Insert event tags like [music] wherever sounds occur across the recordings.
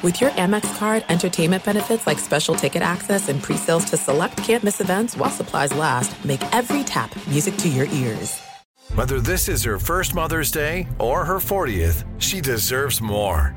With your Amex card, entertainment benefits like special ticket access and pre-sales to select campus events while supplies last, make every tap music to your ears. Whether this is her first Mother's Day or her 40th, she deserves more.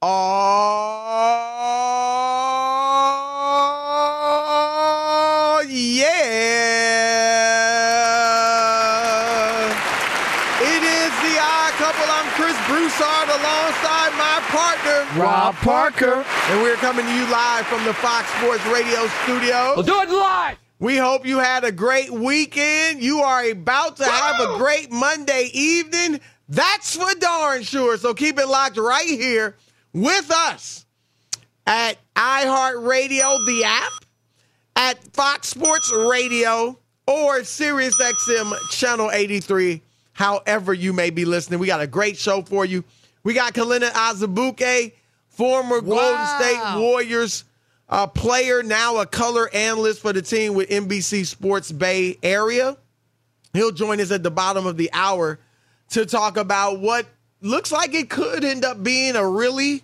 Oh, yeah. It is the odd couple. I'm Chris Broussard alongside my partner, Rob Parker. And we're coming to you live from the Fox Sports Radio studio. We'll do it live. We hope you had a great weekend. You are about to have a great Monday evening. That's for darn sure. So keep it locked right here with us at iHeartRadio, the app, at Fox Sports Radio, or SiriusXM Channel 83, however you may be listening. We got a great show for you. We got Kelenna Azubuike, former Wow. Golden State Warriors uh, player, now a color analyst for the team with NBC Sports Bay Area. He'll join us at the bottom of the hour to talk about what looks like it could end up being a really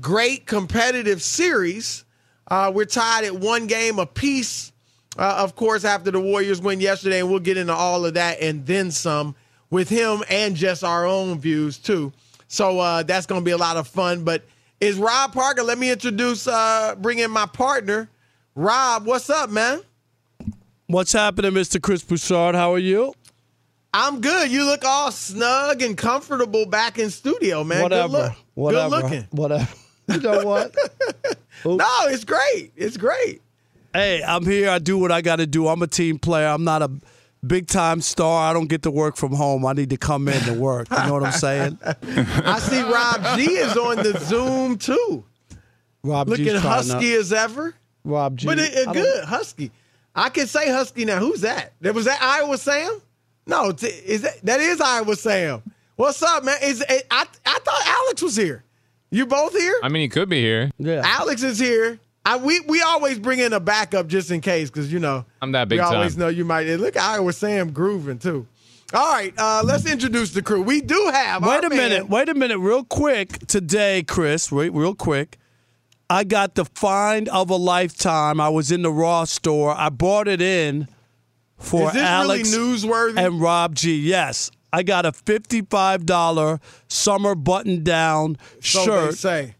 great competitive series. Uh, we're tied at one game apiece, uh, of course, after the Warriors win yesterday, and we'll get into all of that and then some with him and just our own views, too. So uh, that's going to be a lot of fun. But is Rob Parker? Let me introduce, uh, bring in my partner. Rob, what's up, man? What's happening, Mr. Chris Broussard? How are you? I'm good. You look all snug and comfortable back in studio, man. Whatever. Good look. Whatever. Good looking. Whatever. You know what? [laughs] No, it's great. It's great. hey, I'm here. I do what I got to do. I'm a team player. I'm not a big time star. I don't get to work from home. I need to come in to work. You know what I'm saying? [laughs] I see Rob G is on the Zoom too. Rob Looking G's husky to- as ever. Rob G. But it, it good, husky. I can say husky now. Who's that? That was that Iowa Sam? No, t- is that that is Iowa Sam? What's up, man? Is it, I I thought Alex was here. You both here? I mean, he could be here. Yeah. Alex is here. I, we we always bring in a backup just in case because you know I'm that big we time. always know you might. look. I was Sam grooving too. All right, uh, let's introduce the crew. We do have. Wait our a minute. Wait a minute. Real quick today, Chris. Wait, real quick. I got the find of a lifetime. I was in the Raw store. I brought it in for Is this Alex really newsworthy? and Rob G. Yes. I got a $55 summer button down so shirt. say.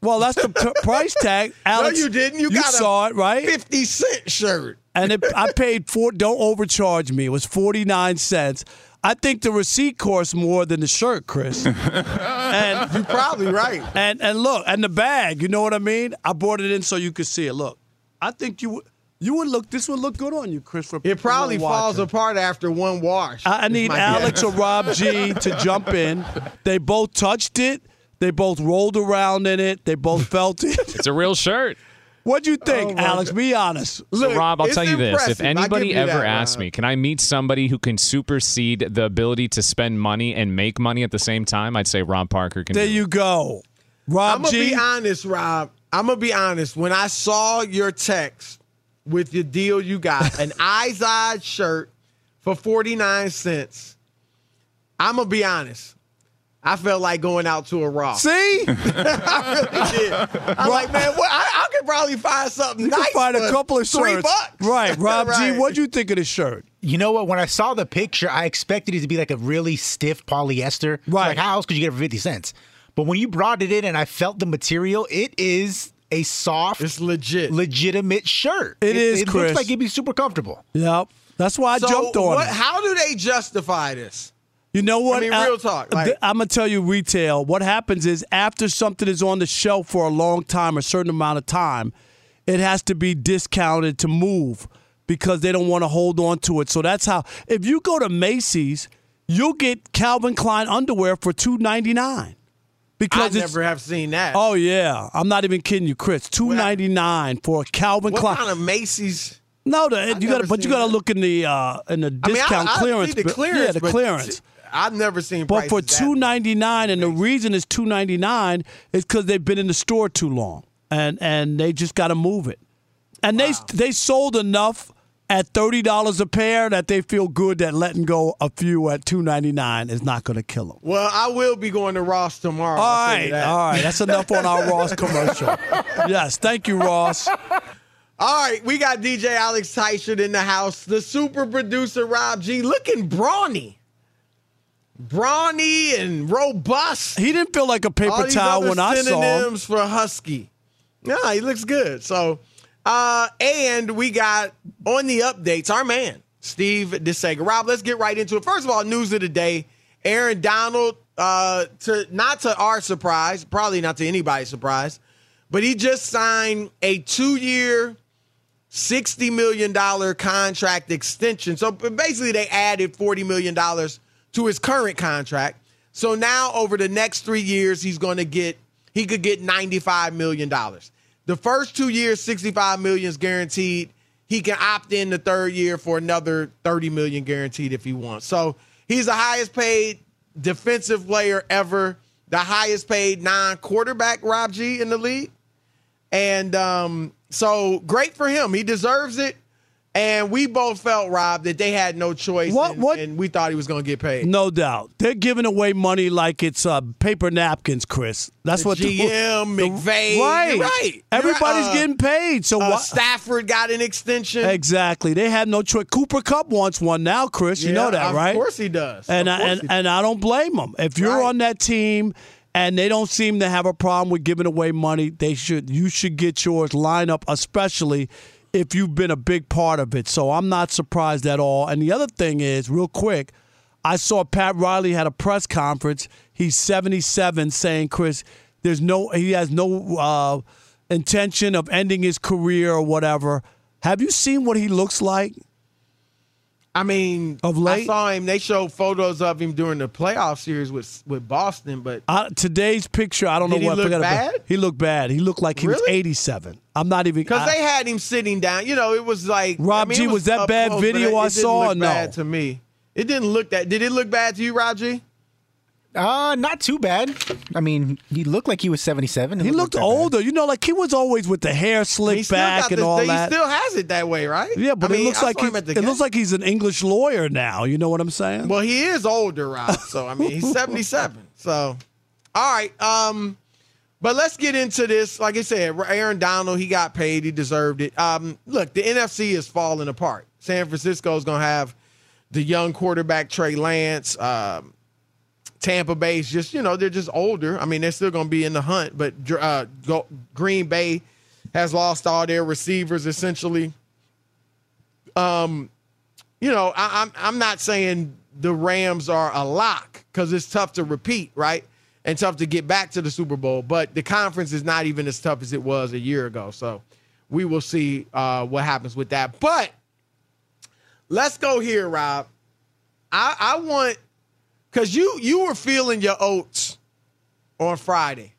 Well, that's the p- price tag. [laughs] Alex, no, you didn't. You, you got saw a it, right? Fifty cent shirt. and it, I [laughs] paid four. Don't overcharge me. It was forty nine cents. I think the receipt costs more than the shirt, Chris. [laughs] and You're probably right. and and look, and the bag. You know what I mean? I brought it in so you could see it. Look, I think you would you would look. This would look good on you, Chris. For It probably falls watching. apart after one wash. I, I need Alex guess. or Rob G [laughs] to jump in. They both touched it. They both rolled around in it. They both felt it. It's a real shirt. What'd you think, Oh, Alex? God. Be honest. So, Rob, I'll it's tell you this. If impressive. I give anybody ever that, asks Rob. me, can I meet somebody who can supersede the ability to spend money and make money at the same time? I'd say Rob Parker can There do it. you go. Rob I'm gonna G. be honest, Rob. I'm gonna be honest. When I saw your text with your deal, you got [laughs] an Izod shirt for 49 cents. I'm gonna be honest. I felt like going out to a raw. See? [laughs] I really did. I'm like, man, what, I, I could probably find something You nice. can find a couple of three shirts. bucks. Right. [laughs] Rob G, what'd you think of the shirt? You know what? When I saw the picture, I expected it to be like a really stiff polyester. Right. Like how else could you get it for fifty cents? But when you brought it in and I felt the material, it is a soft, It's legit. legitimate shirt. It is, It Chris. looks like it'd be super comfortable. Yep. That's why I so jumped on what, it. how do they justify this? You know what? I mean, real uh, talk, like- I'm gonna tell you, retail. What happens is after something is on the shelf for a long time, a certain amount of time, it has to be discounted to move because they don't want to hold on to it. So that's how. If you go to Macy's, you'll get Calvin Klein underwear for two ninety nine. I Because it's never have seen that. oh yeah, I'm not even kidding you, Chris. Two ninety nine for a Calvin what Klein. kind of Macy's? no, the, you got but you got to look in the uh, in the I mean, discount I, I clearance. the clearance. yeah, the clearance. I've never seen. But for two ninety nine, and the reason it's two ninety nine is because they've been in the store too long, and and they just got to move it. And they they sold enough at thirty dollars a pair that they feel good that letting go a few at two ninety nine is not going to kill them. Well, I will be going to Ross tomorrow. All I'll tell you right, all right, that's enough on our Ross [laughs] commercial. Yes, thank you, Ross. All right, we got DJ Alex Teichert in the house. The super producer Rob G looking brawny. Brawny and robust. He didn't feel like a All paper these towel when I saw him. synonyms for husky. Yeah, he looks good. So, uh, and we got on the updates our man Steve DeSega. Rob, let's get right into it. First of all, news of the day: Aaron Donald. Uh, to not to our surprise, probably not to anybody's surprise, but he just signed a two-year, $60 million contract extension. So basically, they added $40 million to his current contract. So now, over the next three years, he's going to get, he could get $95 million. The first two years, 65 million is guaranteed. He can opt in the third year for another 30 million guaranteed if he wants. So he's the highest paid defensive player ever, the highest paid non quarterback, Rob G, in the league. And um, so great for him. He deserves it. And we both felt, Rob, that they had no choice. What- and, what- and we thought he was going to get paid. No doubt. They're giving away money like it's uh, paper napkins, Chris. That's The what GM, the, [laughs] McVay, Right. you're right. Everybody's. Uh, getting paid. So Uh, Stafford got an extension. Exactly. They had no choice. Cooper Kupp wants one now, Chris. You know that, right? Of course he does. And I, and, and I don't blame them. If you're Right. on that team and they don't seem to have a problem with giving away money, they should. You should get yours. Line up, especially if you've been a big part of it. So I'm not surprised at all. And the other thing is, real quick, I saw Pat Riley had a press conference. He's 77, saying, "Chris, there's no. He has no uh, intention of ending his career or whatever." Have you seen what he looks like? I mean, Of late? I saw him. They showed photos of him during the playoff series with with Boston, but Uh, today's picture, I don't know he what. I look forgot about- bad? He looked bad. He looked like he was 87. I'm not even. because they had him sitting down, you know, it was like Rob I mean, G, it was that bad close, video I didn't saw no? Bad to me, it didn't look that. Did it look bad to you, Rob G? Uh, not too bad. I mean, he looked like he was 77. It he didn't looked look that bad. older. You know, like he was always with the hair slicked still back and this- all he that. He still has it that way, right? yeah, but I it looks I like saw he, him at the it game. looks like he's an English lawyer now. You know what I'm saying? Well, he is older, Rob. So I mean, he's [laughs] 77. So, all right. Um, But let's get into this. Like I said, Aaron Donald, he got paid. He deserved it. Um, look, the NFC is falling apart. San Francisco is going to have the young quarterback Trey Lance. Um, Tampa Bay's just, you know, they're just older. I mean, they're still going to be in the hunt, but uh, Green Bay has lost all their receivers essentially. Um, you know, I, I'm I'm not saying the Rams are a lock because it's tough to repeat, right? And tough to get back to the Super Bowl, but the conference is not even as tough as it was a year ago. So we will see uh, what happens with that. But let's go here, Rob. I, I want because you you were feeling your oats on Friday.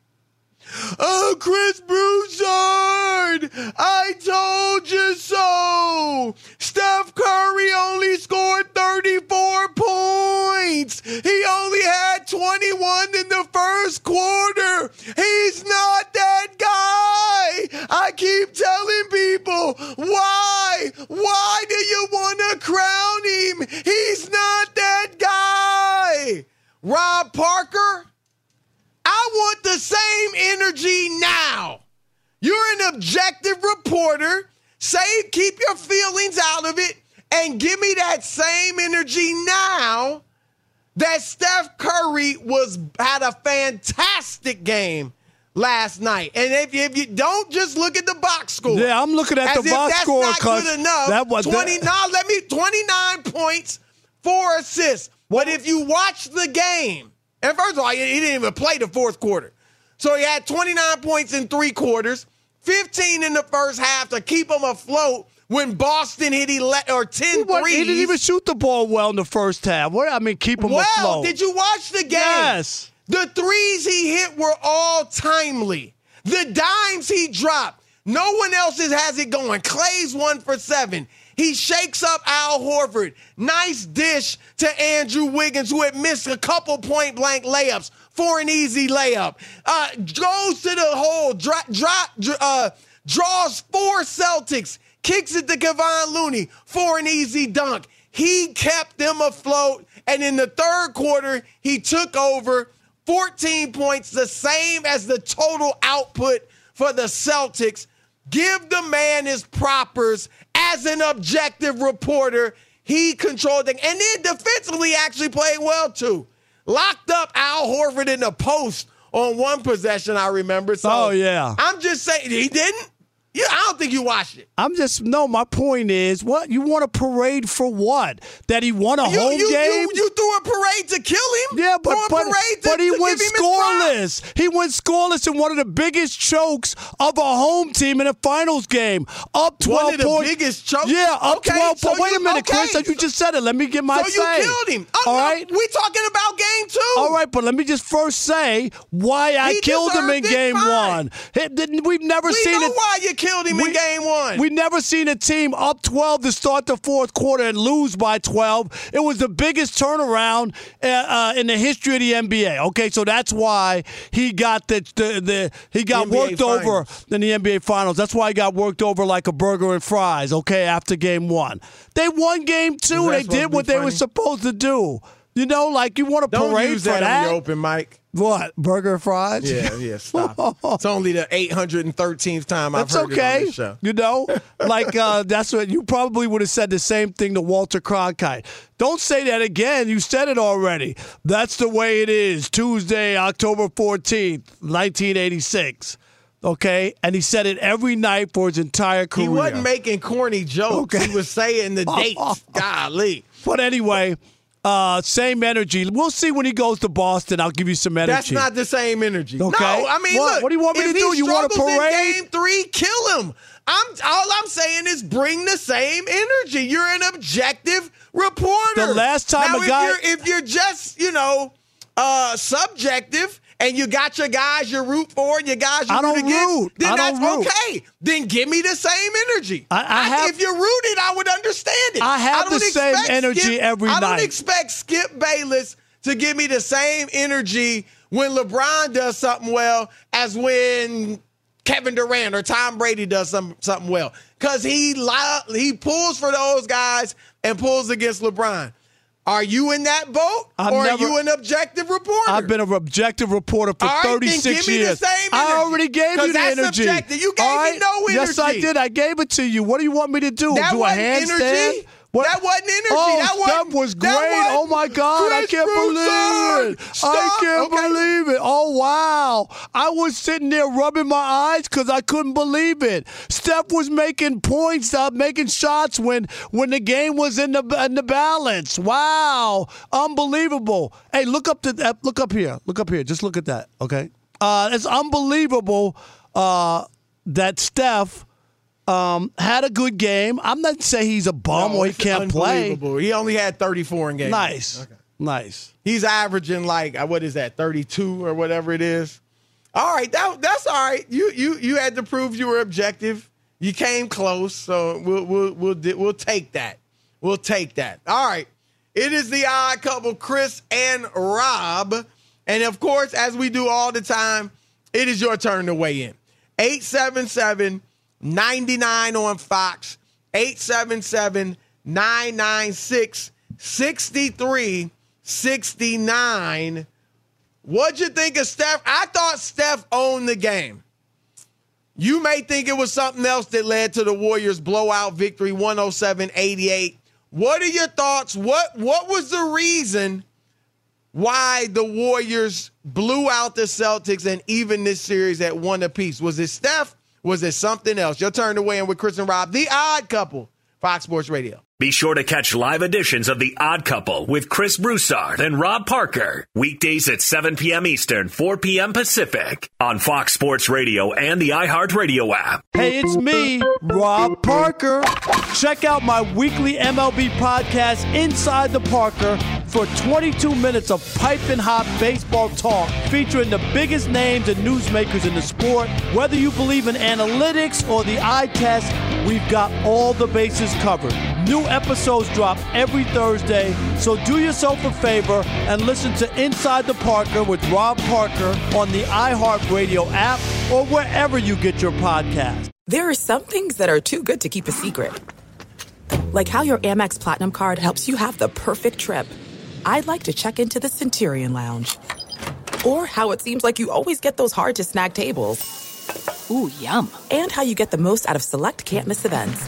Oh, Chris Broussard! I told you so! Steph Curry only scored 34 points! He only had 21 in the first quarter! Same energy now. You're an objective reporter. Say, keep your feelings out of it and give me that same energy now that Steph Curry was had a fantastic game last night. And if, if you don't just look at the box score. Yeah, I'm looking at the box that's score not because good enough. that was 20 now let me 29 points, 4 assists. But if you watch the game, and first of all, he didn't even play the fourth quarter. So he had 29 points in three quarters, 15 in the first half to keep him afloat when Boston hit 11 or 10 he, threes. he didn't even shoot the ball well in the first half. What I mean, keep him well, afloat. did you watch the game? Yes. The threes he hit were all timely. The dimes he dropped, no one else has it going. Klay's one for seven. He shakes up Al Horford. Nice dish to Andrew Wiggins, who had missed a couple point blank layups for an easy layup. Uh, goes to the hole, drop, drop, uh, draws four Celtics, kicks it to Kevon Looney for an easy dunk. He kept them afloat, and in the third quarter, he took over 14 points, the same as the total output for the Celtics. Give the man his propers as an objective reporter. He controlled things. And then defensively actually played well too. Locked up Al Horford in the post on one possession, I remember. So Oh, yeah. I'm just saying he didn't. Yeah, I don't think you watched it. I'm just no. My point is, what you want a parade for? What that he won a You, home you, game? you, you threw a parade to kill him. yeah, but but, to, but he went give him his props. scoreless. He went scoreless in one of the biggest chokes of a home team in a finals game. Up twelve One of the points. biggest chokes? Yeah, up Okay, twelve. so points. Wait a minute, Chris. okay. You just said it. Let me get my So you killed him. Oh, All no, right. we talking about game two. All right, but let me just first say why I He killed him in game fine. one. It didn't- we've never We seen it. Killed him We- in game one. We never seen a team up 12 to start the fourth quarter and lose by 12. It was the biggest turnaround uh, uh, in the history of the NBA. Okay, so that's why he got the the, the he got NBA worked over in the NBA Finals. That's why he got worked over like a burger and fries. Okay, after game one, they won game two. They did what they were supposed to do. You know, like you want to Don't parade use for that, that. on your open mic. What burger fries? Yeah, yeah, stop. [laughs] it's only the 813th time I've That's heard it on okay. this show. You know, like uh, [laughs] that's what you probably would have said the same thing to Walter Cronkite. Don't say that again. You said it already. That's the way it is. Tuesday, October 14th, 1986. Okay? And he said it every night for his entire career. He wasn't making corny jokes. Okay. He was saying the [laughs] dates. Golly. But anyway, uh, same energy. We'll see when he goes to Boston. I'll give you some energy. That's not the same energy. Okay. No, I mean, What- look. what do you want me to do? You want a parade? game three, kill him. I'm all I'm saying is bring the same energy. You're an objective reporter. The last time now, a if guy- you're, if you're just you know uh, subjective and you got your guys you root for and your guys you I don't root against, root. then I that's root. okay. Then give me the same energy. I- I have- if you're rooted, I would understand it. I have the same energy Skip- every I night. don't expect Skip Bayless to give me the same energy when LeBron does something well as when Kevin Durant or Tom Brady does some, something well. Because he, he pulls for those guys and pulls against LeBron. Are you in that boat, I've or never- are you an objective reporter? I've been an objective reporter for right, then 36 give me the years. I already gave you the that's energy. objective. You gave All me no energy. Yes, I did. I gave it to you. What do you want me to do? That do a handstand? energy. What? That wasn't energy. Oh, That Steph wasn't- was great. wasn't Oh my God, I can't Broussard. believe it. I can't Okay. believe it. Oh wow, I was sitting there rubbing my eyes because I couldn't believe it. Steph was making points, uh, making shots when when the game was in the in the balance. Wow, unbelievable. Hey, look up to that. Look up here. Look up here. Just look at that. Okay, uh, it's unbelievable uh, that Steph um, had a good game. I'm not saying he's a bum No, or he can't play. He only had 34 in games. Nice, nice. He's averaging like uh, what is that, 32 or whatever it is. All right, that, that's all right. You you you had to prove you were objective. You came close, so we'll we'll we'll we'll take that. We'll take that. All right. It is the odd couple, Chris and Rob. And of course, as we do all the time, it is your turn to weigh in. 877 99 on Fox, 877 996 6369. What'd you think of Steph? I thought Steph owned the game. You may think it was something else that led to the Warriors' blowout victory 107-88. What are your thoughts? What what was the reason why the Warriors blew out the Celtics and even this series at one apiece? Was it Steph? Was it something else? Your turn to weigh in with Chris and Rob, the odd couple, Fox Sports Radio. Be sure to catch live editions of The Odd Couple with Chris Broussard and Rob Parker. Weekdays at 7 p.m. Eastern, 4 p.m. Pacific on Fox Sports Radio and the iHeartRadio app. Hey, it's me, Rob Parker. Check out my weekly MLB podcast, Inside the Parker, for 22 minutes of piping hot baseball talk featuring the biggest names and newsmakers in the sport. Whether you believe in analytics or the eye test, we've got all the bases covered. New episodes drop every Thursday, so do yourself a favor and listen to Inside the Parker with Rob Parker on the iHeartRadio app or wherever you get your podcast. There are some things that are too good to keep a secret. Like how your Amex Platinum card helps you have the perfect trip. I'd like to check into the Centurion Lounge. Or how it seems like you always get those hard to snag tables. Ooh, yum. And how you get the most out of select can't miss events.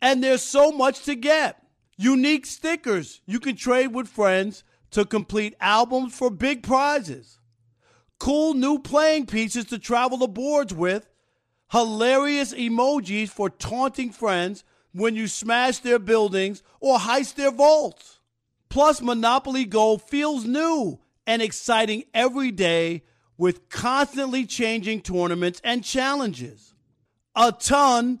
And there's so much to get. Unique stickers you can trade with friends to complete albums for big prizes. Cool new playing pieces to travel the boards with. Hilarious emojis for taunting friends when you smash their buildings or heist their vaults. Plus, Monopoly Go feels new and exciting every day with constantly changing tournaments and challenges. A ton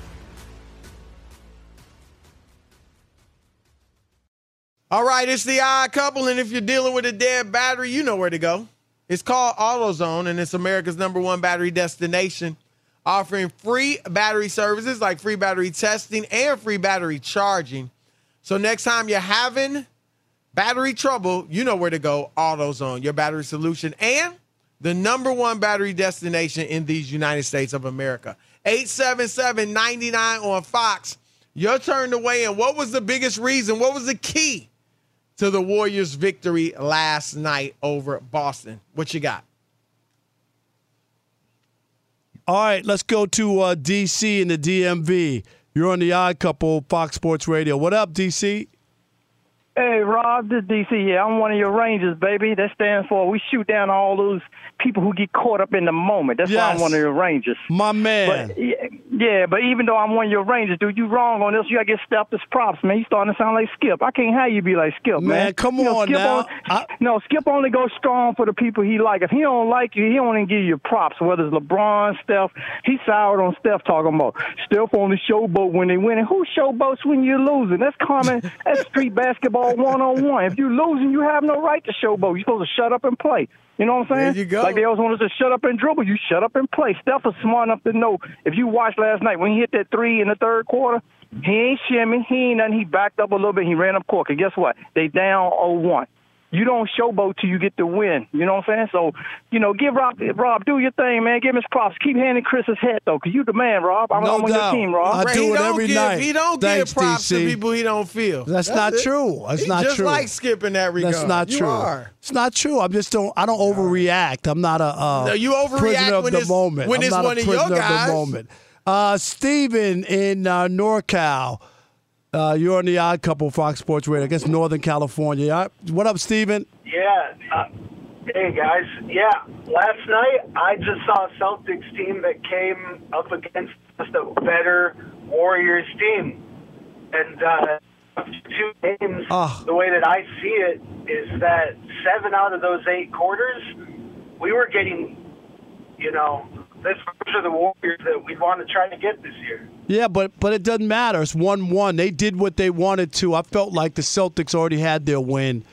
All right, it's the odd couple, and if you're dealing with a dead battery, you know where to go. It's called AutoZone, and it's America's number one battery destination, offering free battery services like free battery testing and free battery charging. So next time you're having battery trouble, you know where to go. AutoZone, your battery solution, and the number one battery destination in these United States of America. 877 99 on Fox. Your turn to weigh in. What was the biggest reason? What was the key to the Warriors' victory last night over Boston? What you got? All right, let's go to uh, DC and the DMV. You're on the Odd Couple, Fox Sports Radio. What up, DC? Hey, Rob, this is DC. Yeah, I'm one of your Rangers, baby. That stands for we shoot down all those people who get caught up in the moment. That's why I'm one of your Rangers. My man. But, yeah, but even though I'm one of your Rangers, dude, you wrong on this. You gotta get Steph as props, man. You starting to sound like Skip. I can't have you be like Skip, man. Man, come You know, on Skip now. on- no, Skip only goes strong for the people he like. If he don't like you, he don't even give you props. Whether it's LeBron, Steph, he soured on Steph talking about Steph on the showboat when they winning. Who showboats when you're losing? That's common. That's street basketball one on one. If you're losing, you have no right to showboat. You're supposed to shut up and play. You know what I'm saying? There you go. Like they always want us to shut up and dribble. You shut up and play. Steph is smart enough to know. If you watched last night when he hit that three in the third quarter, he ain't shimmy. He ain't nothing. He backed up a little bit. He ran up court. And guess what? They down 0-1. You don't showboat till you get the win. You know what I'm saying? So, you know, give Rob, Rob, do your thing, man. Give him his props. Keep handing Chris his hat, though, because you the man, Rob. I'm, No I'm on your doubt. team, Rob. I Right, do he it don't every give, night. He don't Thanks, give props DC. to people he don't feel. That's, not it. true. That's He's not just true. like skipping that regard. That's not You true. are. It's not true. I'm just don't. I don't overreact. I'm not a uh, No, you overreact prisoner of when the it's- moment. when I'm it's not one a of your prisoner of guys. the moment. Uh, Steven in uh, NorCal. Uh, you're on the Odd Couple, Fox Sports Radio. I guess Northern California. Yeah. What up, Steven? Yeah. Uh, hey guys. Yeah. Last night I just saw a Celtics team that came up against just a better Warriors team, and uh, two games. Oh. The way that I see it is that seven out of those eight quarters, we were getting, you know, this are the Warriors that we want to try to get this year. Yeah, but but it doesn't matter. It's one one. They did what they wanted to. I felt like the Celtics already had their win,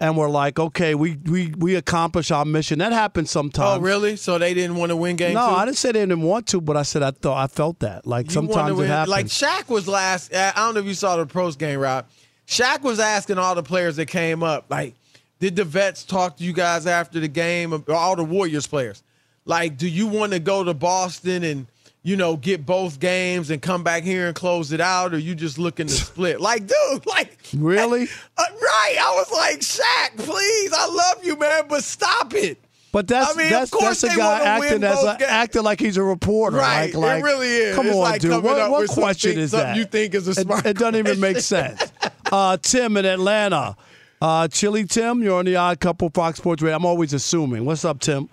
and we're like, okay, we we we accomplished our mission. That happens sometimes. Oh, really? So they didn't want to win games. No, two? I didn't say they didn't want to, but I said I thought I felt that. Like You sometimes it happens. Like Shaq was last. I don't know if you saw the pros game, Rob. Shaq was asking all the players that came up, like, did the vets talk to you guys after the game? Or all the Warriors players, like, do you want to go to Boston and you know get both games and come back here and close it out, or you just looking to split? Like, dude, like, really? [laughs] uh, right? I was like, Shaq, please, I love you, man, but stop it. But that's I mean, of that's course that's a they guy acting as a, acting like he's a reporter. Right, Like, like, it really is. Come It's on, like dude. What, what question is something that? you think is a It- smart It, doesn't even make sense. Uh, Tim in Atlanta. Uh, Chili Tim, you're on the Odd Couple Fox Sports Radio. I'm always assuming. What's up, Tim?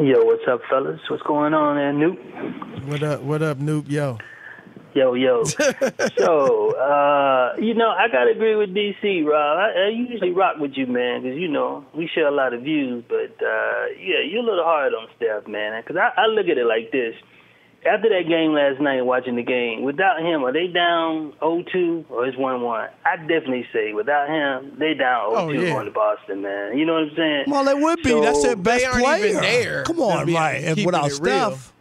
Yo, what's up, fellas? What's going on there, Noop? What up? What up, Noob? Yo. Yo, yo. [laughs] so, uh, you know, I gotta agree with DC, Rob. I, I usually rock with you, man, because you know we share a lot of views. But uh, yeah, you're a little hard on Steph, man. Because I, I look at it like this: after that game last night, watching the game, without him, are they down 0-2 or it's 1-1? I definitely say without him, they down 0-2 Oh, yeah. going to Boston, man. You know what I'm saying? Well, they would be. So- That's their best They aren't player. even there. Come on, be right? And without it real. Steph,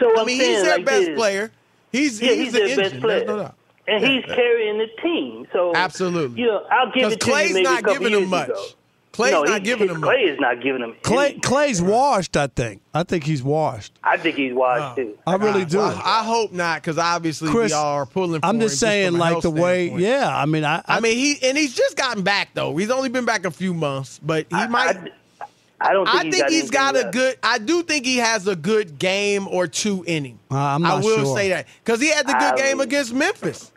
So I mean, he's their like best this. player. He's Yeah, he's, he's the their engine. best player. No doubt. and Yeah, he's yeah. carrying the team. So Absolutely. you know, I'll give Because it to Klay's you maybe not a couple giving him years much. ago. Klay's no, not he, giving him Klay is not giving him. Klay, any. Klay's washed. I think. I think he's washed. I think he's wise too. I really do. Well, I hope not, because obviously Chris, we are pulling. For I'm him just saying, from a like health the way. standpoint. Yeah, I mean, I. I, I mean, he and he's just gotten back though. He's only been back a few months, but he might. I don't think I he's think got he's anything got a good. I do think he has a good game or two in him. Uh, I'm not I will sure. say that because he had the good I- game against Memphis.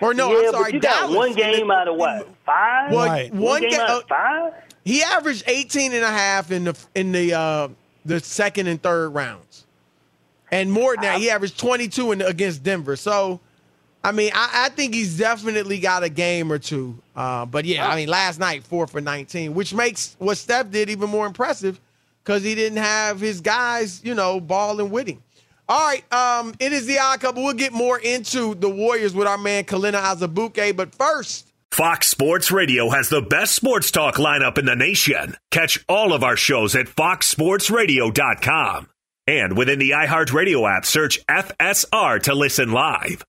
Or no, yeah, I'm sorry, but you Dallas. got one game out of what? [laughs] Five? Well, Right. One, one game ga- out uh, of five? He averaged 18 and a half in the in the uh, the second and third rounds. And more than that, he averaged 22 in, against Denver. So, I mean, I, I think he's definitely got a game or two. Uh, but yeah, I mean, last night, four for 19, which makes what Steph did even more impressive because he didn't have his guys, you know, balling with him. All right, um, it is the odd couple. We'll get more into the Warriors with our man Kelenna Azubuike. But first, Fox Sports Radio has the best sports talk lineup in the nation. Catch all of our shows at foxsportsradio.com. And within the iHeartRadio app, search FSR to listen live.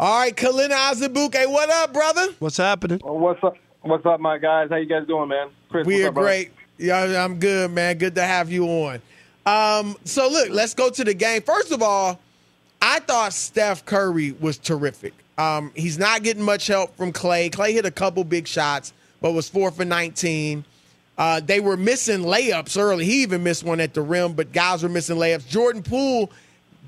all right, Kelenna Azubuike, what up, brother? what's happening? What's up? What's up, my guys? How you guys doing, man? Chris, We are up, brother? great. Yeah, I'm good, man. Good to have you on. Um, so look, let's go to the game. First of all, I thought Steph Curry was terrific. Um, he's not getting much help from Klay. Klay hit a couple big shots, but was four for 19. Uh, they were missing layups early. He even missed one at the rim, but guys were missing layups. Jordan Poole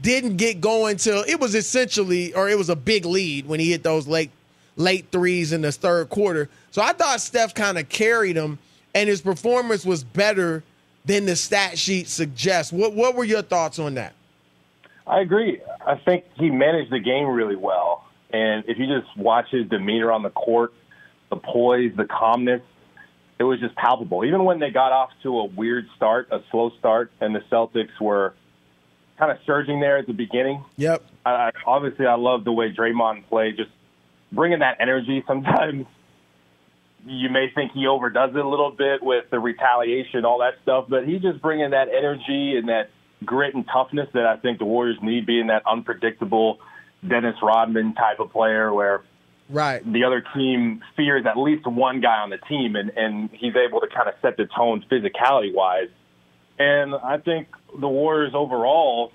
didn't get going till it was essentially, or it was a big lead when he hit those late late threes in the third quarter. So I thought Steph kind of carried him, and his performance was better than the stat sheet suggests. What what were your thoughts on that? I agree. I think he managed the game really well. And if you just watch his demeanor on the court, the poise, the calmness, it was just palpable. Even when they got off to a weird start, a slow start, and the Celtics were kind of surging there at the beginning. Yep. I, obviously, I love the way Draymond played, just bringing that energy. Sometimes you may think he overdoes it a little bit with the retaliation, all that stuff, but he just bringing that energy and that grit and toughness that I think the Warriors need, being that unpredictable Dennis Rodman type of player where Right. the other team fears at least one guy on the team, and, and he's able to kind of set the tone physicality wise. And I think the Warriors overall,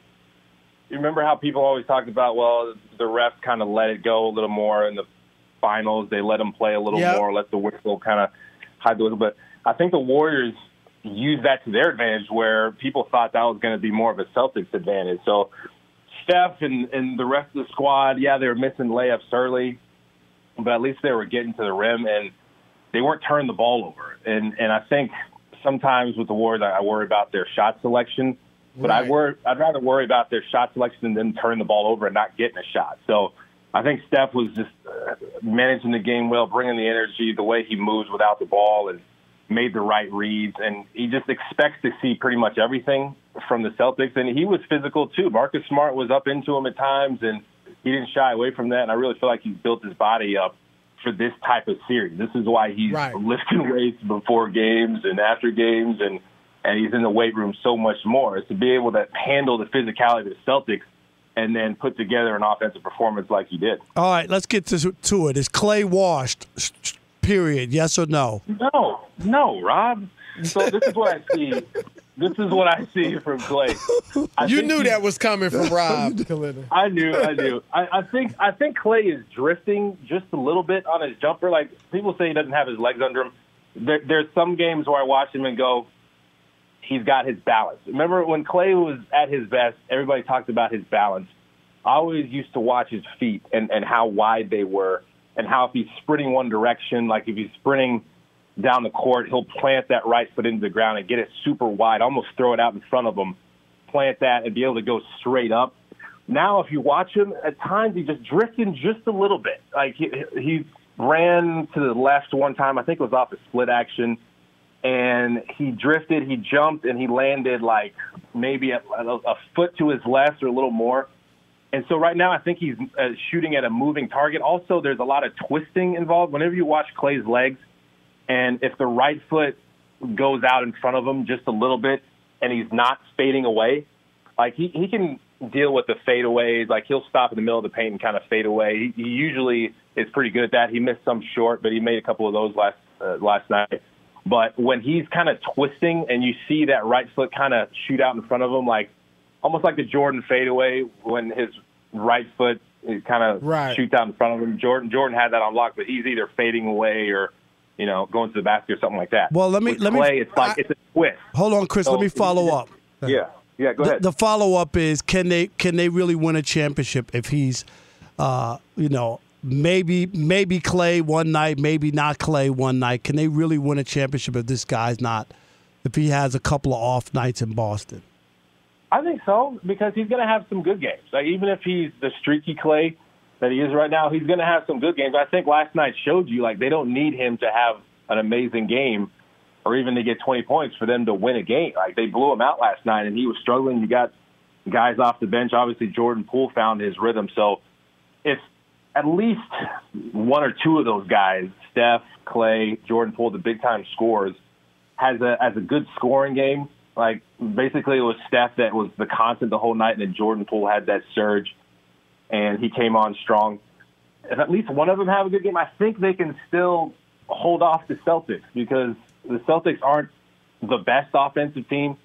you remember how people always talked about, well, the refs kind of let it go a little more in the finals. They let them play a little Yep. more, let the whistle kind of hide the whistle. But I think the Warriors used that to their advantage where people thought that was going to be more of a Celtics advantage. So Steph and, and the rest of the squad, yeah, they were missing layups early, but at least they were getting to the rim and they weren't turning the ball over. And and I think sometimes with the Warriors, I I worry about their shot selection. But I Right. worry, I'd rather worry about their shot selection than turning the ball over and not getting a shot. So I think Steph was just uh, managing the game well, bringing the energy, the way he moves without the ball, and made the right reads. And he just expects to see pretty much everything from the Celtics. And he was physical too. Marcus Smart was up into him at times, and he didn't shy away from that. And I really feel like he's built his body up for this type of series. This is why he's Right. lifting weights before games and after games, and and he's in the weight room so much more. Is to be able to handle the physicality of the Celtics and then put together an offensive performance like he did. All right, let's get to, to it. Is Klay washed? S- s- Period. Yes or no? No, no, Rob. So this is what I see. This is what I see from Klay. I You knew he- that was coming from [laughs] Rob. [laughs] I knew, I knew. I, I think I think Clay is drifting just a little bit on his jumper. Like people say, he doesn't have his legs under him. There, there's some games where I watch him and go, he's got his balance. Remember when Klay was at his best? Everybody talked about his balance. I always used to watch his feet and and how wide they were, and how if he's sprinting one direction, like if he's sprinting down the court, he'll plant that right foot into the ground and get it super wide, almost throw it out in front of him, plant that and be able to go straight up. Now, if you watch him, at times he just drifting just a little bit. Like he, he ran to the left one time, I think it was off a split action, and he drifted, he jumped, and he landed like maybe a, a, foot to his left or a little more. And so right now, I think he's uh, shooting at a moving target. Also, there's a lot of twisting involved. Whenever you watch Klay's legs, and if the right foot goes out in front of him just a little bit, and he's not fading away, like he he can deal with the fadeaways. Like he'll stop in the middle of the paint and kind of fade away. He, he usually is pretty good at that. He missed some short, but he made a couple of those last uh, last night. But when he's kind of twisting and you see that right foot kind of shoot out in front of him, like almost like the Jordan fadeaway when his right foot kind of Right. shoots out in front of him. Jordan Jordan had that on lock, but he's either fading away or you know going to the basket or something like that. Well, let me- With let me- it's like it's a twist. Hold on, Chris. So- let me follow up. Yeah, yeah. Go the, ahead. The follow up is can they can they really win a championship if he's, uh, you know, maybe maybe Klay one night, maybe not Klay one night. Can they really win a championship if this guy's not, if he has a couple of off nights in Boston? I think so because he's going to have some good games. Like, even if he's the streaky Klay that he is right now, he's going to have some good games. I think last night showed you like they don't need him to have an amazing game or even to get 20 points for them to win a game. Like they blew him out last night and he was struggling. You got guys off the bench. Obviously, Jordan Poole found his rhythm. So if at least one or two of those guys, Steph, Klay, Jordan Poole, the big time scorers, has a has a good scoring game. Like basically, it was Steph that was the constant the whole night, and then Jordan Poole had that surge, and he came on strong. If at least one of them have a good game, I think they can still hold off the Celtics because the Celtics aren't the best offensive team,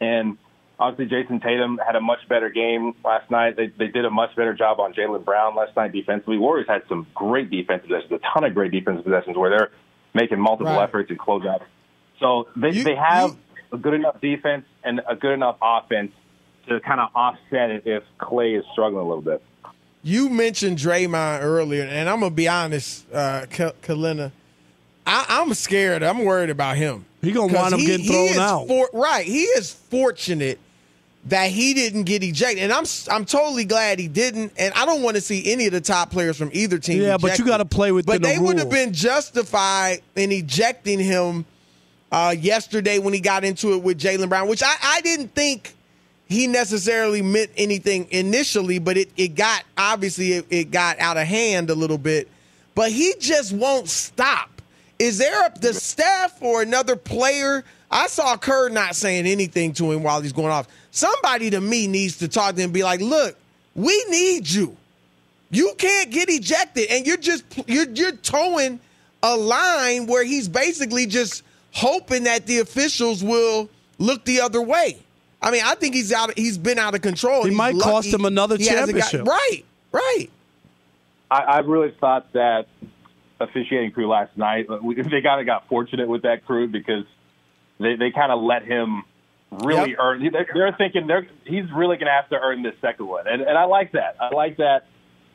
and obviously Jayson Tatum had a much better game last night. They they did a much better job on Jaylen Brown last night defensively. Warriors had some great defensive possessions, a ton of great defensive possessions where they're making multiple Right. efforts and closeouts. So they they have a good enough defense and a good enough offense to kind of offset it if Klay is struggling a little bit. You mentioned Draymond earlier, and I'm gonna be honest, uh, Kelenna. I, I'm scared. I'm worried about him. He gonna wind 'Cause up getting thrown out. For, right, he is fortunate that he didn't get ejected, and I'm I'm totally glad he didn't. And I don't want to see any of the top players from either team. Yeah, but you got to play within But the they would have been justified in ejecting him uh, yesterday when he got into it with Jaylen Brown, which I, I didn't think he necessarily meant anything initially, but it, it got obviously it, it got out of hand a little bit. But he just won't stop. Is there a, the staff or another player? I saw Kerr not saying anything to him while he's going off. Somebody to me needs to talk to him and be like, look, we need you. You can't get ejected, and you're just you're you're towing a line where he's basically just hoping that the officials will look the other way. I mean, I think he's out. He's been out of control. He might lucky cost him another he hasn't got- championship. right, right. I, I really thought that officiating crew last night, we- [laughs] they kind of got fortunate with that crew because they, they kind of let him really Yep. earn. They're, they're thinking they're, he's really going to have to earn this second one, and, and I like that. I like that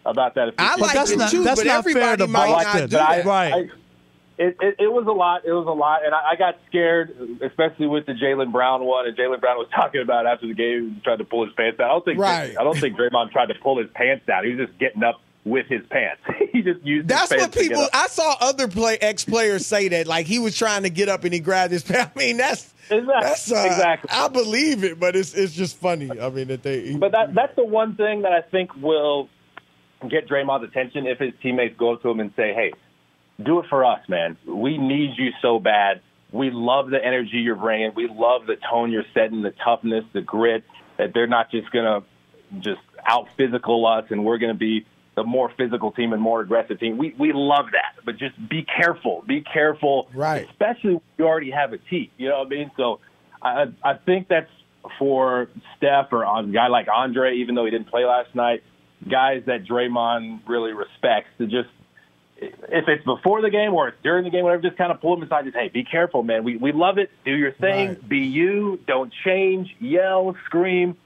about that. I like that's it not- too, that's but not fair everybody to might Boston. not do But I- Right. I- it, it, it was a lot. It was a lot, and I, I got scared, especially with the Jaylen Brown one. And Jaylen Brown was [laughs] talking about after the game, he tried to pull his pants down. I don't think Right. I don't think Draymond tried to pull his pants down. He was just getting up with his pants. [laughs] he just used. That's his what people. I saw other play ex players say that, like he was trying to get up and he grabbed his pants. [laughs] I mean, that's Exactly. that's uh, Exactly. I believe it, but it's it's just funny. I mean that they. But that that's the one thing that I think will get Draymond's attention if his teammates go up to him and say, "Hey, do it for us, man. We need you so bad. We love the energy you're bringing. We love the tone you're setting, the toughness, the grit. That they're not just gonna just out physical us, and we're gonna be the more physical team and more aggressive team. We we love that, but just be careful. Be careful, Right. Especially when you already have a team. You know what I mean? So I I think that's for Steph or a guy like Andre, even though he didn't play last night. Guys that Draymond really respects to just if it's before the game or it's during the game, whatever, just kind of pull them aside. Just hey, be careful, man. We we love it. Do your thing. Right. Be you. Don't change. Yell, scream,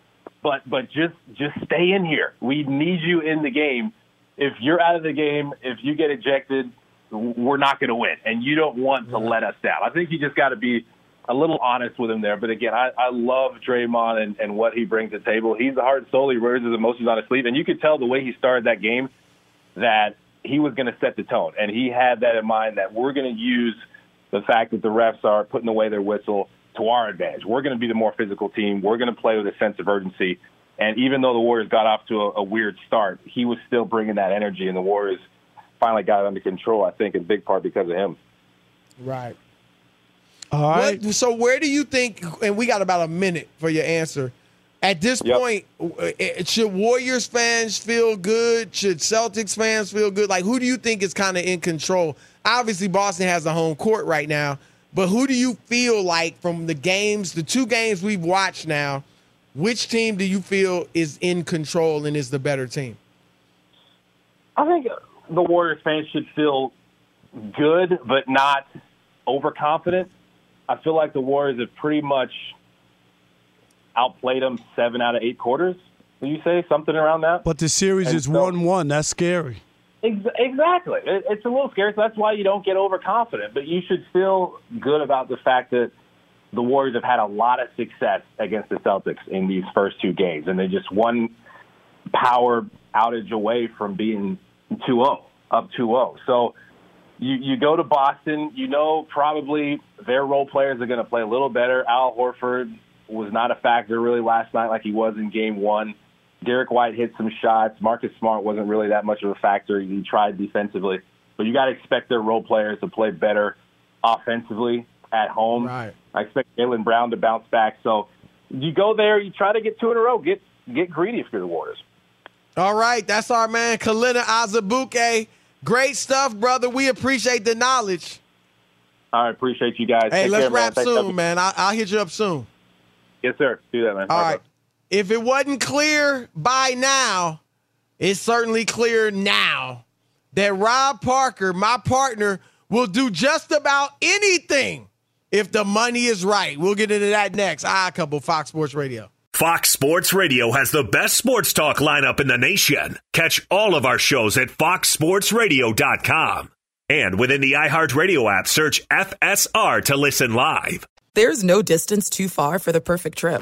but but just just stay in here. We need you in the game. If you're out of the game, if you get ejected, we're not going to win, and you don't want to let us down. I think you just got to be a little honest with him there. But again, I, I love Draymond and, and what he brings to the table. He's the heart and soul. He wears his emotions on his sleeve, and you could tell the way he started that game that he was going to set the tone, and he had that in mind that we're going to use the fact that the refs are putting away their whistle to our advantage. We're going to be the more physical team. We're going to play with a sense of urgency. And even though the Warriors got off to a, a weird start, he was still bringing that energy, and the Warriors finally got it under control. I think in big part because of him. Right. All right. What, so where do you think? And we got about a minute for your answer. At this yep. point, eh, should Warriors fans feel good? Should Celtics fans feel good? Like, who do you think is kind of in control? Obviously, Boston has the home court right now, but who do you feel like from the games, the two games we've watched now, which team do you feel is in control and is the better team? I think the Warriors fans should feel good, but not overconfident. I feel like the Warriors have pretty much outplayed them seven out of eight quarters. Will you say something around that? But the series and is one-one. That's scary. Exactly. It's a little scary, so that's why you don't get overconfident. But you should feel good about the fact that the Warriors have had a lot of success against the Celtics in these first two games, and they just one power outage away from being 2-0, up 2-0. So you, you go to Boston, you know probably their role players are going to play a little better. Al Horford was not a factor really last night like he was in game one. Derrick White hit some shots. Marcus Smart wasn't really that much of a factor. He tried defensively. But you got to expect their role players to play better offensively at home. Right. I expect Jaylen Brown to bounce back. So you go there, you try to get two in a row. Get get greedy if you're the Warriors. All right, that's our man Kelenna Azubuike. Great stuff, brother. We appreciate the knowledge. I appreciate you guys. Hey, Take let's care, wrap man. soon, man. I- I'll hit you up soon. Yes, sir. Do that, man. All right. If it wasn't clear by now, it's certainly clear now that Rob Parker, my partner, will do just about anything if the money is right. We'll get into that next. Ah, I couple Fox Sports Radio. Fox Sports Radio has the best sports talk lineup in the nation. Catch all of our shows at foxsportsradio.com. And within the iHeartRadio app, search FSR to listen live. There's no distance too far for the perfect trip.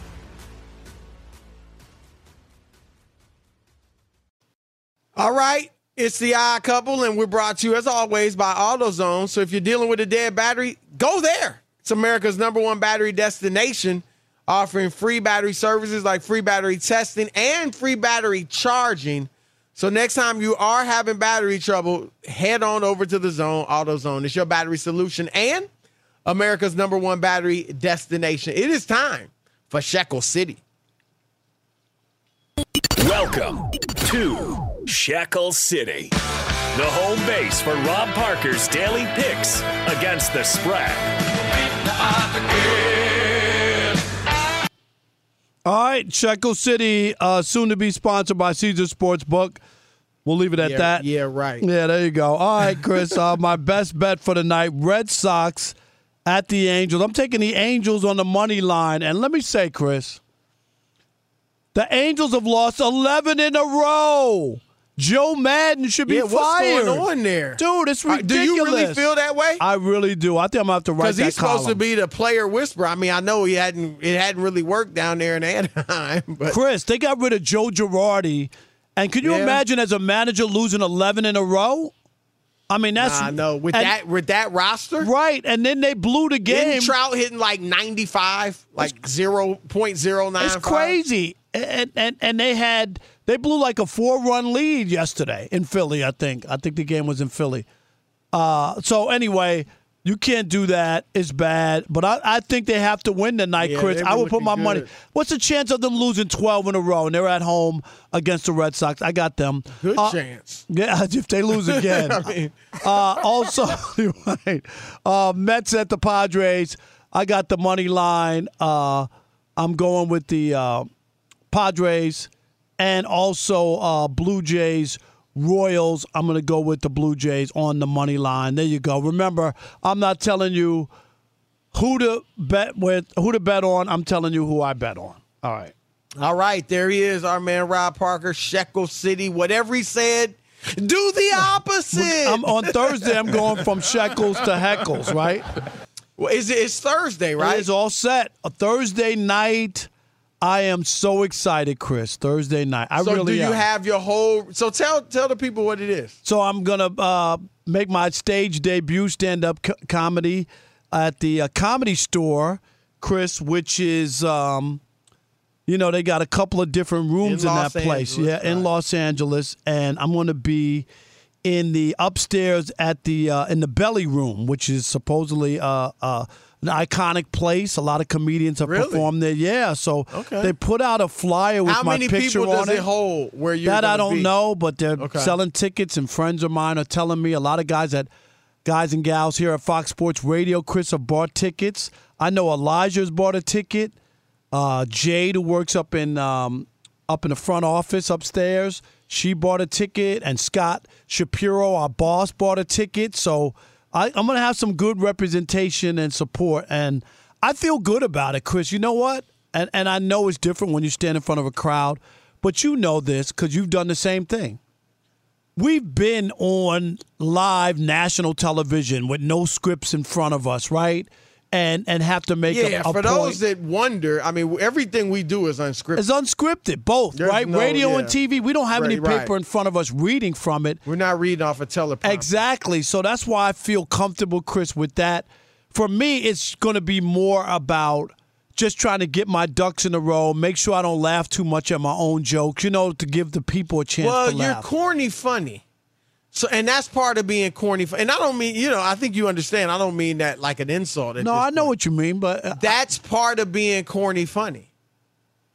All right. It's the odd couple, and we're brought to you as always by AutoZone. So if you're dealing with a dead battery, go there. It's America's number one battery destination, offering free battery services like free battery testing and free battery charging. So next time you are having battery trouble, head on over to the Zone AutoZone. It's your battery solution and America's number one battery destination. It is time for Shekel City. Welcome to Shekel City, the home base for Rob Parker's daily picks against the spread. All right, Shekel City, uh, soon to be sponsored by Caesar Sportsbook. We'll leave it at Yeah, that. yeah, right. Yeah, there you go. All right, Chris. uh, [laughs] my best bet for the night: Red Sox at the Angels. I'm taking the Angels on the money line, and let me say, Chris, the Angels have lost 11 in a row. Joe Maddon should be Yeah, what's fired. going on there? dude? It's Uh, ridiculous. do you really feel that way? I really do. I think I'm gonna have to write Because he's supposed to be the player whisperer. I mean, I know he hadn't it hadn't really worked down there in Anaheim, [laughs] but Chris, they got rid of Joe Girardi, and can you Yeah. imagine as a manager losing 11 in a row? I mean, that's I know with and- that with that roster, right. And then they blew the game. Isn't Trout hitting like ninety five, like zero point zero nine. It's crazy. And, and and they had they blew like a four run lead yesterday in Philly. I think I think the game was in Philly. Uh, so anyway, you can't do that. It's bad. But I, I think they have to win tonight, Yeah, Chris. I would put my looking money. What's the chance of them losing twelve in a row and they're at home against the Red Sox? I got them. Good Uh, chance. Yeah, [laughs] if they lose again. [laughs] I mean- uh, also, [laughs] right. Uh, Mets at the Padres. I got the money line. Uh, I'm going with the uh, Padres and also uh, Blue Jays. Royals. I'm going to go with the Blue Jays on the money line. There you go. Remember, I'm not telling you who to bet with, who to bet on. I'm telling you who I bet on. All right. All right, there he is, our man Rob Parker, Shekel City. Whatever he said, do the opposite. I'm on Thursday. I'm going from shekels to heckles. Right. Well, is it, it's Thursday, right? It's all set. A Thursday night. I am so excited, Chris. Thursday night. I really so really do you am. have your whole? So tell tell the people what it is. So I'm gonna uh, make my stage debut stand-up co- comedy at the uh, Comedy Store, Chris, which is, um, you know, they got a couple of different rooms In in, that place, Angeles, yeah, in Los Angeles, and I'm gonna be in the upstairs at the uh, in the belly room, which is supposedly uh, uh, an iconic place. A lot of comedians have Really? performed there. Yeah, so Okay. they put out a flyer with How my many picture people on does it it. hold? Where you That I don't be? know, but they're Okay. selling tickets, and friends of mine are telling me a lot of guys that guys and gals here at Fox Sports Radio, Chris, have bought tickets. I know Elijah's bought a ticket. Uh, Jade, who works up in um, up in the front office upstairs, she bought a ticket, and Scott Shapiro, our boss, bought a ticket. So I, I'm going to have some good representation and support, and I feel good about it, Chris. You know what? And and I know it's different when you stand in front of a crowd, but you know this because you've done the same thing. We've been on live national television with no scripts in front of us, right? And and have to make yeah, a, a for point. those that wonder, I mean, everything we do is unscripted. It's unscripted, both, There's right? no- Radio yeah. and TV. We don't have any paper right. in front of us reading from it. We're not reading off a teleprompter. Exactly. So that's why I feel comfortable, Chris, with that. For me, it's going to be more about just trying to get my ducks in a row, make sure I don't laugh too much at my own jokes, you know, to give the people a chance Well, you're corny funny. So, and that's part of being corny. And I don't mean, you know, I think you understand. I don't mean that like an insult. no, I know what you mean, but uh, That's part of being corny funny.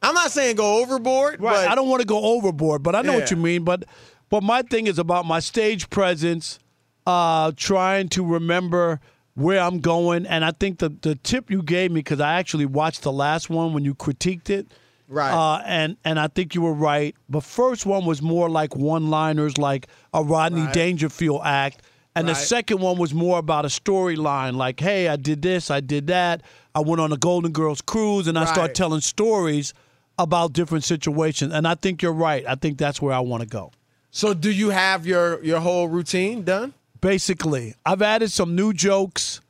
I'm not saying go overboard, Right. but I don't want to go overboard, but I know what you mean. But but my thing is about my stage presence, uh, trying to remember where I'm going. And I think the the tip you gave me because I actually watched the last one when you critiqued it. Right. Uh, and and I think you were right. The first one was more like one liners, like a Rodney Right. Dangerfield act. And the second one was more about a storyline, like, hey, I did this, I did that. I went on a Golden Girls cruise and I start telling stories about different situations. And I think you're right. I think that's where I want to go. So, do you have your your whole routine done? Basically, I've added some new jokes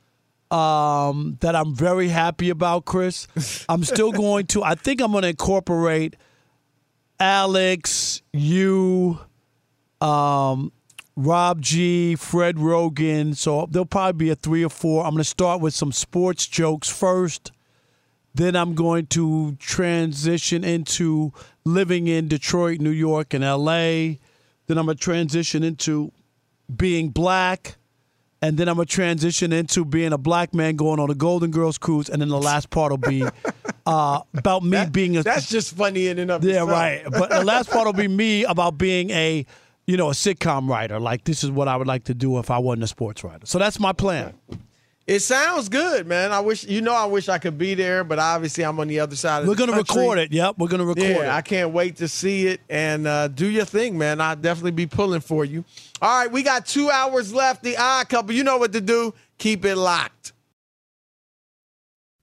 um, that I'm very happy about, Chris. [laughs] I'm still going to, I think I'm going to incorporate Alex, you, um, Rob G, Fred Rogan. So there'll probably be a three or four. I'm going to start with some sports jokes first. Then I'm going to transition into living in Detroit, New York, and LA. Then I'm going to transition into being black. And then I'm going to transition into being a black man going on a Golden Girls cruise. And then the last part will be [laughs] uh, about me being a. That's just funny in and of Yeah, itself. right. But the last part will be me about being a, you know, a sitcom writer. Like this is what I would like to do if I wasn't a sports writer. So that's my plan. It sounds good, man. I wish you know. I wish I could be there, but obviously I'm on the other side. of We're gonna country. record it. Yep, we're gonna record yeah, it. I can't wait to see it and uh, do your thing, man. I'll definitely be pulling for you. All right, we got two hours left. The odd couple, you know what to do. Keep it locked.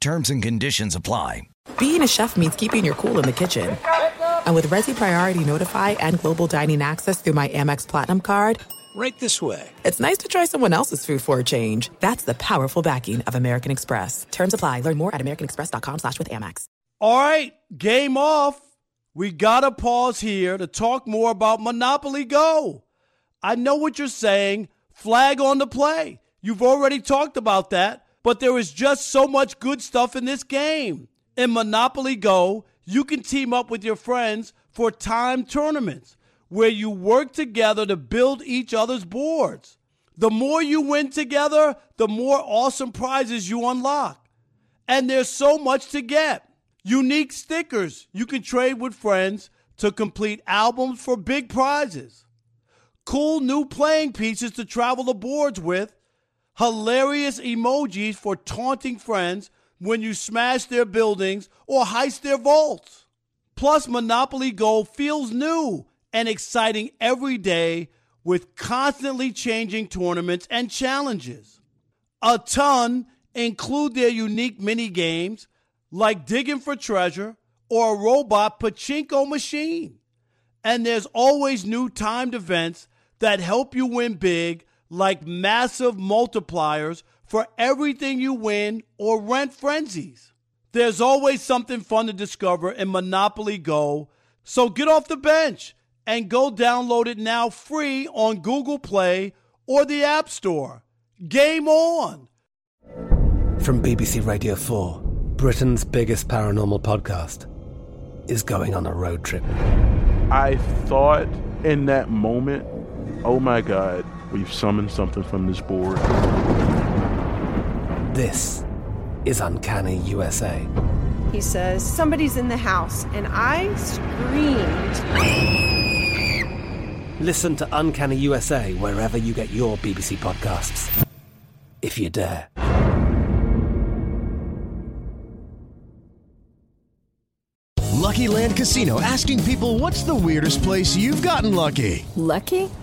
Terms and conditions apply. Being a chef means keeping your cool in the kitchen. And with Resy Priority Notify and Global Dining Access through my Amex Platinum card, Right this way. it's nice to try someone else's food for a change. That's the powerful backing of American Express. Terms apply. Learn more at americanexpress.com slash with Amex. All right, game off. We gotta pause here to talk more about Monopoly Go. I know what you're saying. Flag on the play. You've already talked about that, but there is just so much good stuff in this game. In Monopoly Go, you can team up with your friends for time tournaments where you work together to build each other's boards. The more you win together, the more awesome prizes you unlock. And there's so much to get. Unique stickers you can trade with friends to complete albums for big prizes. Cool new playing pieces to travel the boards with. Hilarious emojis for taunting friends when you smash their buildings or heist their vaults. Plus, Monopoly Go feels new and exciting every day with constantly changing tournaments and challenges. A ton include their unique mini games like digging for treasure or a robot pachinko machine. And there's always new timed events that help you win big, like massive multipliers for everything you win or rent frenzies. There's always something fun to discover in Monopoly Go, so get off the bench and go download it now free on Google Play or the App Store. Game on! From BBC Radio 4, Britain's biggest paranormal podcast is going on a road trip. I thought in that moment, oh my God, we've summoned something from this board. This is Uncanny USA. He says, Somebody's in the house, and I screamed. Listen to Uncanny USA wherever you get your BBC podcasts, if you dare. Lucky Land Casino asking people what's the weirdest place you've gotten lucky? Lucky?